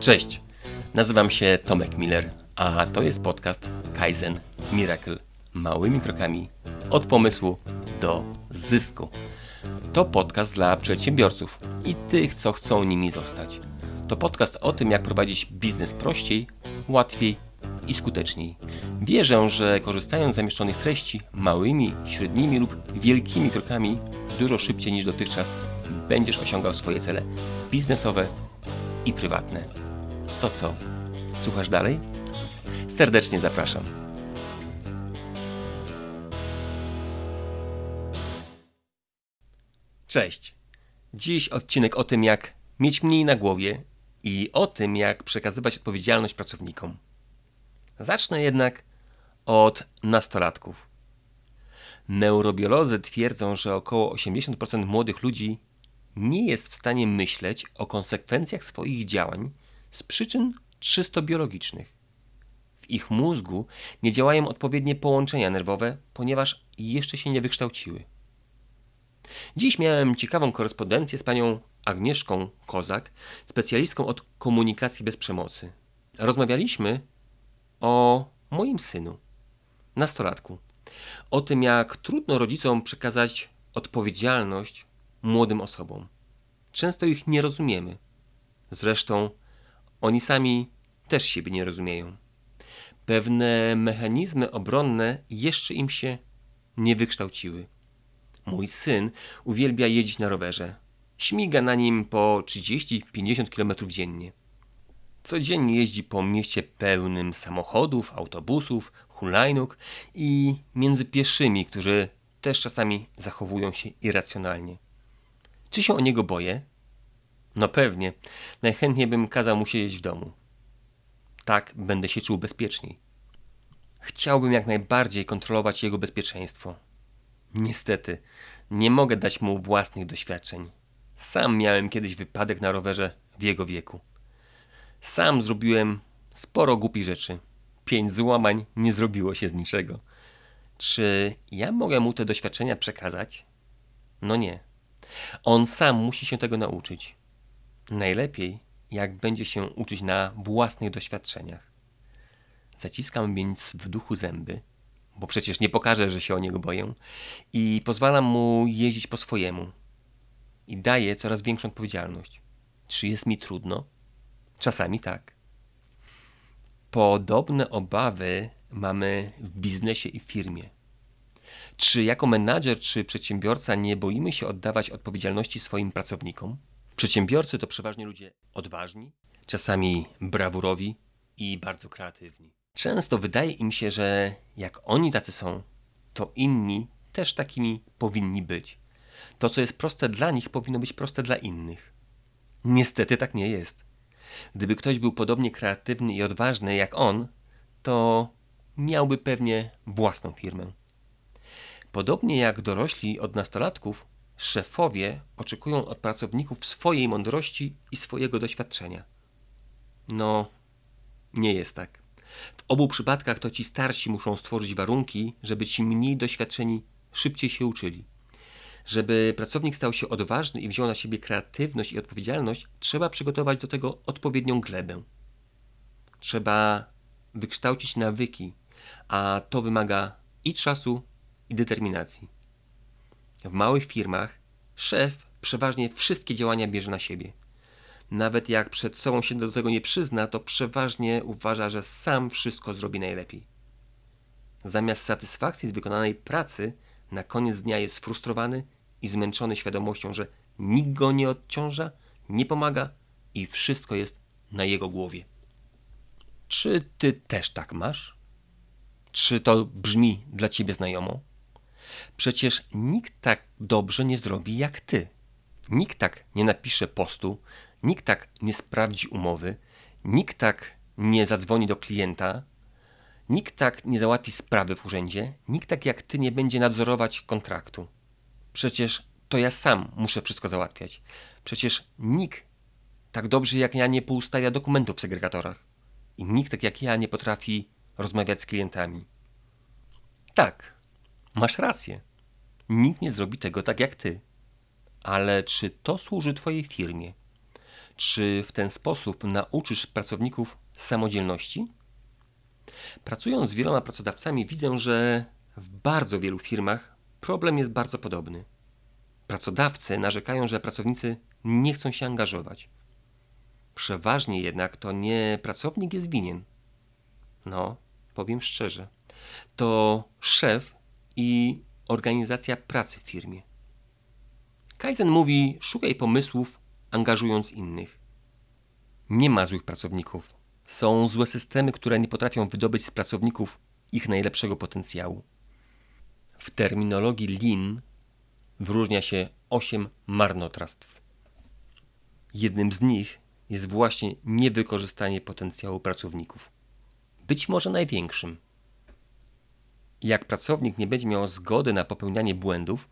Cześć, nazywam się Tomek Miller, a to jest podcast Kaizen Miracle. Małymi krokami od pomysłu do zysku. To podcast dla przedsiębiorców i tych, co chcą nimi zostać. To podcast o tym, jak prowadzić biznes prościej, łatwiej i skuteczniej. Wierzę, że korzystając z zamieszczonych treści małymi, średnimi lub wielkimi krokami, dużo szybciej niż dotychczas będziesz osiągał swoje cele biznesowe i prywatne. To co? Słuchasz dalej? Serdecznie zapraszam. Cześć. Dziś odcinek o tym, jak mieć mniej na głowie i o tym, jak przekazywać odpowiedzialność pracownikom. Zacznę jednak od nastolatków. Neurobiolodzy twierdzą, że około 80% młodych ludzi nie jest w stanie myśleć o konsekwencjach swoich działań z przyczyn czysto biologicznych. W ich mózgu nie działają odpowiednie połączenia nerwowe, ponieważ jeszcze się nie wykształciły. Dziś miałem ciekawą korespondencję z panią Agnieszką Kozak, specjalistką od komunikacji bez przemocy. Rozmawialiśmy o moim synu, nastolatku. O tym, jak trudno rodzicom przekazać odpowiedzialność młodym osobom. Często ich nie rozumiemy. Zresztą oni sami też siebie nie rozumieją. Pewne mechanizmy obronne jeszcze im się nie wykształciły. Mój syn uwielbia jeździć na rowerze. Śmiga na nim po 30-50 km dziennie. Codziennie jeździ po mieście pełnym samochodów, autobusów, hulajnóg i między pieszymi, którzy też czasami zachowują się irracjonalnie. Czy się o niego boję? No pewnie. Najchętniej bym kazał mu siedzieć w domu. Tak będę się czuł bezpieczniej. Chciałbym jak najbardziej kontrolować jego bezpieczeństwo. Niestety, nie mogę dać mu własnych doświadczeń. Sam miałem kiedyś wypadek na rowerze w jego wieku. Sam zrobiłem sporo głupich rzeczy. Pięć złamań nie zrobiło się z niczego. Czy ja mogę mu te doświadczenia przekazać? No nie. On sam musi się tego nauczyć. Najlepiej, jak będzie się uczyć na własnych doświadczeniach. Zaciskam więc w duchu zęby, bo przecież nie pokażę, że się o niego boję, i pozwalam mu jeździć po swojemu. I daję coraz większą odpowiedzialność. Czy jest mi trudno? Czasami tak. Podobne obawy mamy w biznesie i firmie. Czy jako menadżer czy przedsiębiorca nie boimy się oddawać odpowiedzialności swoim pracownikom? Przedsiębiorcy to przeważnie ludzie odważni, czasami brawurowi i bardzo kreatywni. Często wydaje im się, że jak oni tacy są, to inni też takimi powinni być. To, co jest proste dla nich, powinno być proste dla innych. Niestety tak nie jest. Gdyby ktoś był podobnie kreatywny i odważny jak on, to miałby pewnie własną firmę. Podobnie jak dorośli od nastolatków, szefowie oczekują od pracowników swojej mądrości i swojego doświadczenia. No, nie jest tak. W obu przypadkach to ci starsi muszą stworzyć warunki, żeby ci mniej doświadczeni szybciej się uczyli. Żeby pracownik stał się odważny i wziął na siebie kreatywność i odpowiedzialność, trzeba przygotować do tego odpowiednią glebę. Trzeba wykształcić nawyki, a to wymaga i czasu, i determinacji. W małych firmach szef przeważnie wszystkie działania bierze na siebie. Nawet jak przed sobą się do tego nie przyzna, to przeważnie uważa, że sam wszystko zrobi najlepiej. Zamiast satysfakcji z wykonanej pracy, na koniec dnia jest sfrustrowany i zmęczony świadomością, że nikt go nie odciąża, nie pomaga i wszystko jest na jego głowie. Czy ty też tak masz? Czy to brzmi dla ciebie znajomo? Przecież nikt tak dobrze nie zrobi jak ty. Nikt tak nie napisze postu, nikt tak nie sprawdzi umowy, nikt tak nie zadzwoni do klienta, nikt tak nie załatwi sprawy w urzędzie, nikt tak jak ty nie będzie nadzorować kontraktu. Przecież to ja sam muszę wszystko załatwiać. Przecież nikt tak dobrze jak ja nie poustawia dokumentów w segregatorach. I nikt tak jak ja nie potrafi rozmawiać z klientami. Tak, Masz rację. Nikt nie zrobi tego tak jak ty. Ale czy to służy Twojej firmie? Czy w ten sposób nauczysz pracowników samodzielności? Pracując z wieloma pracodawcami, widzę, że w bardzo wielu firmach problem jest bardzo podobny. Pracodawcy narzekają, że pracownicy nie chcą się angażować. Przeważnie jednak to nie pracownik jest winien. No, powiem szczerze, to szef i organizacja pracy w firmie. Kaizen mówi: szukaj pomysłów, angażując innych. Nie ma złych pracowników. Są złe systemy, które nie potrafią wydobyć z pracowników ich najlepszego potencjału. W terminologii Lean wyróżnia się osiem marnotrawstw. Jednym z nich jest właśnie niewykorzystanie potencjału pracowników. Być może największym. Jak pracownik nie będzie miał zgody na popełnianie błędów,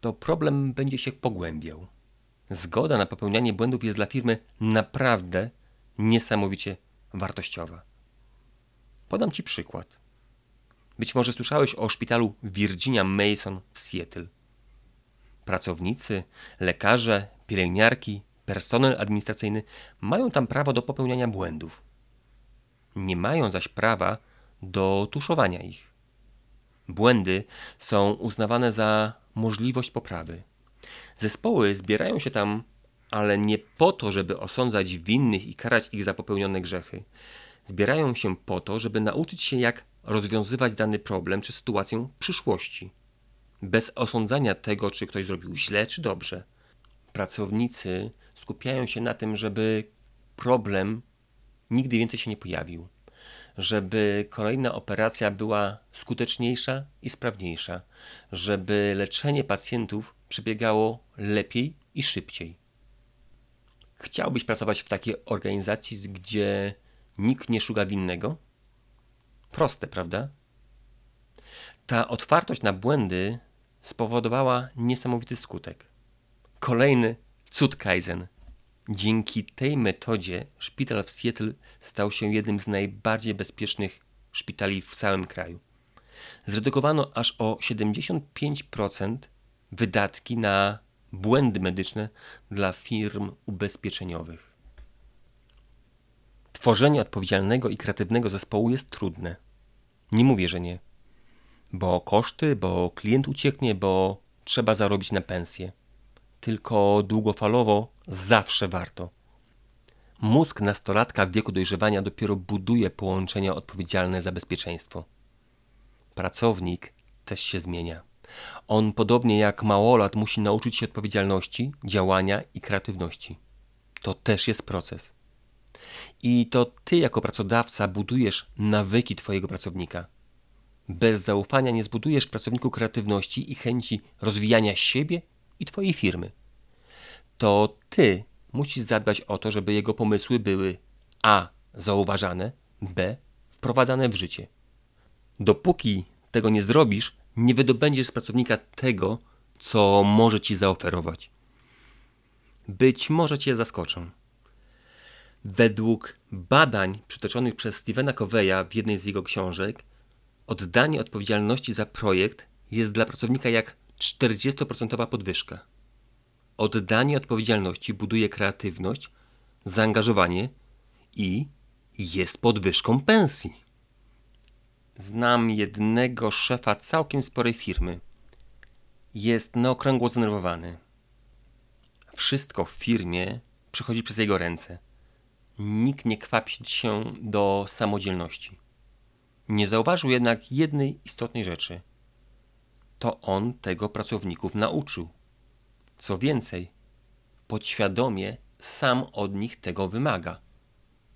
to problem będzie się pogłębiał. Zgoda na popełnianie błędów jest dla firmy naprawdę niesamowicie wartościowa. Podam Ci przykład. Być może słyszałeś o szpitalu Virginia Mason w Seattle. Pracownicy, lekarze, pielęgniarki, personel administracyjny mają tam prawo do popełniania błędów. Nie mają zaś prawa do tuszowania ich. Błędy są uznawane za możliwość poprawy. Zespoły zbierają się tam, ale nie po to, żeby osądzać winnych i karać ich za popełnione grzechy. Zbierają się po to, żeby nauczyć się, jak rozwiązywać dany problem czy sytuację w przyszłości. Bez osądzania tego, czy ktoś zrobił źle czy dobrze. Pracownicy skupiają się na tym, żeby problem nigdy więcej się nie pojawił żeby kolejna operacja była skuteczniejsza i sprawniejsza, żeby leczenie pacjentów przebiegało lepiej i szybciej. Chciałbyś pracować w takiej organizacji, gdzie nikt nie szuka winnego? Proste, prawda? Ta otwartość na błędy spowodowała niesamowity skutek. Kolejny cud Kaizen. Dzięki tej metodzie szpital w Seattle stał się jednym z najbardziej bezpiecznych szpitali w całym kraju. Zredukowano aż o 75% wydatki na błędy medyczne dla firm ubezpieczeniowych. Tworzenie odpowiedzialnego i kreatywnego zespołu jest trudne. Nie mówię, że nie. Bo koszty, bo klient ucieknie, bo trzeba zarobić na pensję tylko długofalowo zawsze warto. Mózg nastolatka w wieku dojrzewania dopiero buduje połączenia odpowiedzialne za bezpieczeństwo. Pracownik też się zmienia. On, podobnie jak małolat, musi nauczyć się odpowiedzialności, działania i kreatywności. To też jest proces. I to ty, jako pracodawca, budujesz nawyki Twojego pracownika. Bez zaufania nie zbudujesz pracowniku kreatywności i chęci rozwijania siebie i Twojej firmy. To Ty musisz zadbać o to, żeby jego pomysły były a. zauważane, b. wprowadzane w życie. Dopóki tego nie zrobisz, nie wydobędziesz z pracownika tego, co może ci zaoferować. Być może cię zaskoczę. Według badań przytoczonych przez Stevena Coveya w jednej z jego książek, oddanie odpowiedzialności za projekt jest dla pracownika jak 40% podwyżka. Oddanie odpowiedzialności buduje kreatywność, zaangażowanie i jest podwyżką pensji. Znam jednego szefa całkiem sporej firmy. Jest na okrągło zdenerwowany. Wszystko w firmie przechodzi przez jego ręce. Nikt nie kwapi się do samodzielności. Nie zauważył jednak jednej istotnej rzeczy. To on tego pracowników nauczył. Co więcej, podświadomie sam od nich tego wymaga.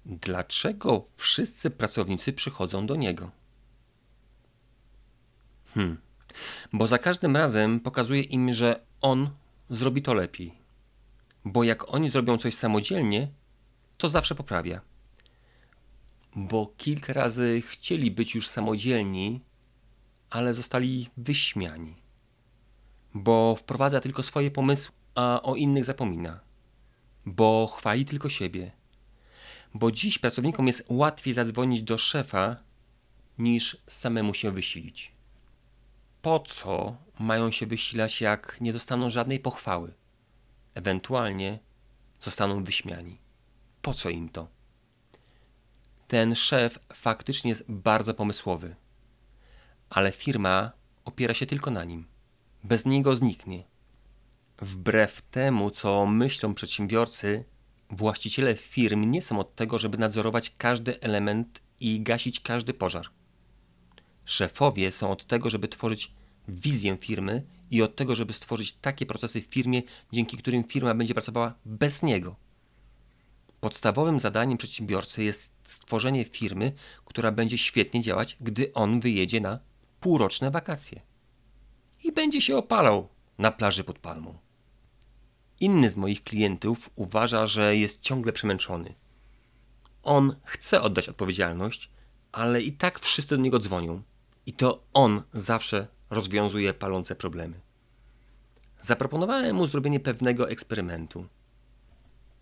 Dlaczego wszyscy pracownicy przychodzą do niego? Hmm. Bo za każdym razem pokazuje im, że on zrobi to lepiej. Bo jak oni zrobią coś samodzielnie, to zawsze poprawia. Bo kilka razy chcieli być już samodzielni, ale zostali wyśmiani bo wprowadza tylko swoje pomysły, a o innych zapomina, bo chwali tylko siebie, bo dziś pracownikom jest łatwiej zadzwonić do szefa niż samemu się wysilić. Po co mają się wysilać, jak nie dostaną żadnej pochwały? Ewentualnie zostaną wyśmiani. Po co im to? Ten szef faktycznie jest bardzo pomysłowy, ale firma opiera się tylko na nim. Bez niego zniknie. Wbrew temu, co myślą przedsiębiorcy, właściciele firm nie są od tego, żeby nadzorować każdy element i gasić każdy pożar. Szefowie są od tego, żeby tworzyć wizję firmy i od tego, żeby stworzyć takie procesy w firmie, dzięki którym firma będzie pracowała bez niego. Podstawowym zadaniem przedsiębiorcy jest stworzenie firmy, która będzie świetnie działać, gdy on wyjedzie na półroczne wakacje i będzie się opalał na plaży pod palmą. Inny z moich klientów uważa, że jest ciągle przemęczony. On chce oddać odpowiedzialność, ale i tak wszyscy do niego dzwonią. I to on zawsze rozwiązuje palące problemy. Zaproponowałem mu zrobienie pewnego eksperymentu.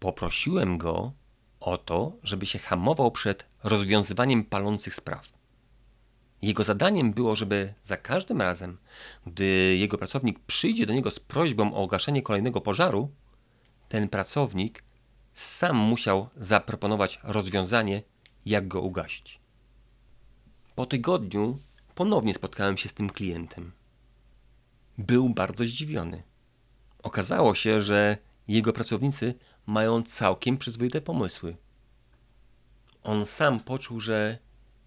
Poprosiłem go o to, żeby się hamował przed rozwiązywaniem palących spraw. Jego zadaniem było, żeby za każdym razem, gdy jego pracownik przyjdzie do niego z prośbą o gaszenie kolejnego pożaru, ten pracownik sam musiał zaproponować rozwiązanie, jak go ugasić. Po tygodniu ponownie spotkałem się z tym klientem. Był bardzo zdziwiony. Okazało się, że jego pracownicy mają całkiem przyzwoite pomysły. On sam poczuł, że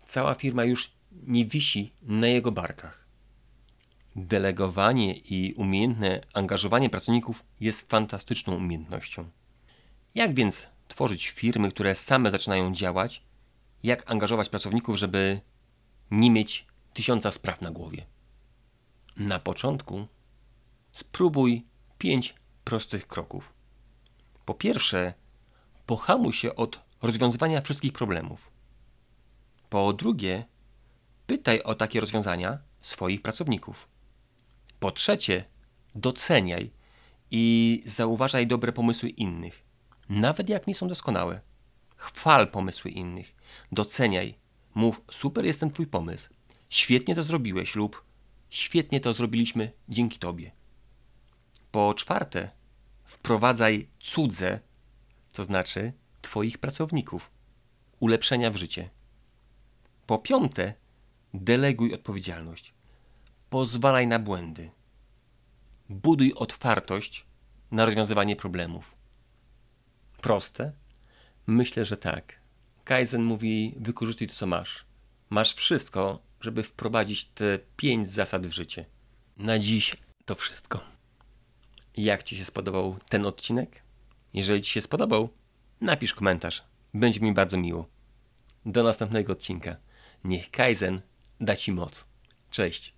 cała firma już nie wisi na jego barkach. Delegowanie i umiejętne angażowanie pracowników jest fantastyczną umiejętnością. Jak więc tworzyć firmy, które same zaczynają działać? Jak angażować pracowników, żeby nie mieć tysiąca spraw na głowie? Na początku spróbuj pięć prostych kroków. Po pierwsze, pohamuj się od rozwiązywania wszystkich problemów. Po drugie, pytaj o takie rozwiązania swoich pracowników. Po trzecie, doceniaj i zauważaj dobre pomysły innych, nawet jak nie są doskonałe. Chwal pomysły innych, doceniaj, mów super jest ten twój pomysł, świetnie to zrobiłeś lub świetnie to zrobiliśmy dzięki tobie. Po czwarte, wprowadzaj cudze, to znaczy twoich pracowników, ulepszenia w życie. Po piąte, deleguj odpowiedzialność. Pozwalaj na błędy. Buduj otwartość na rozwiązywanie problemów. Proste? Myślę, że tak. Kaizen mówi: wykorzystuj to, co masz. Masz wszystko, żeby wprowadzić te pięć zasad w życie. Na dziś to wszystko. Jak Ci się spodobał ten odcinek? Jeżeli Ci się spodobał, napisz komentarz. Będzie mi bardzo miło. Do następnego odcinka. Niech Kaizen da Ci moc. Cześć.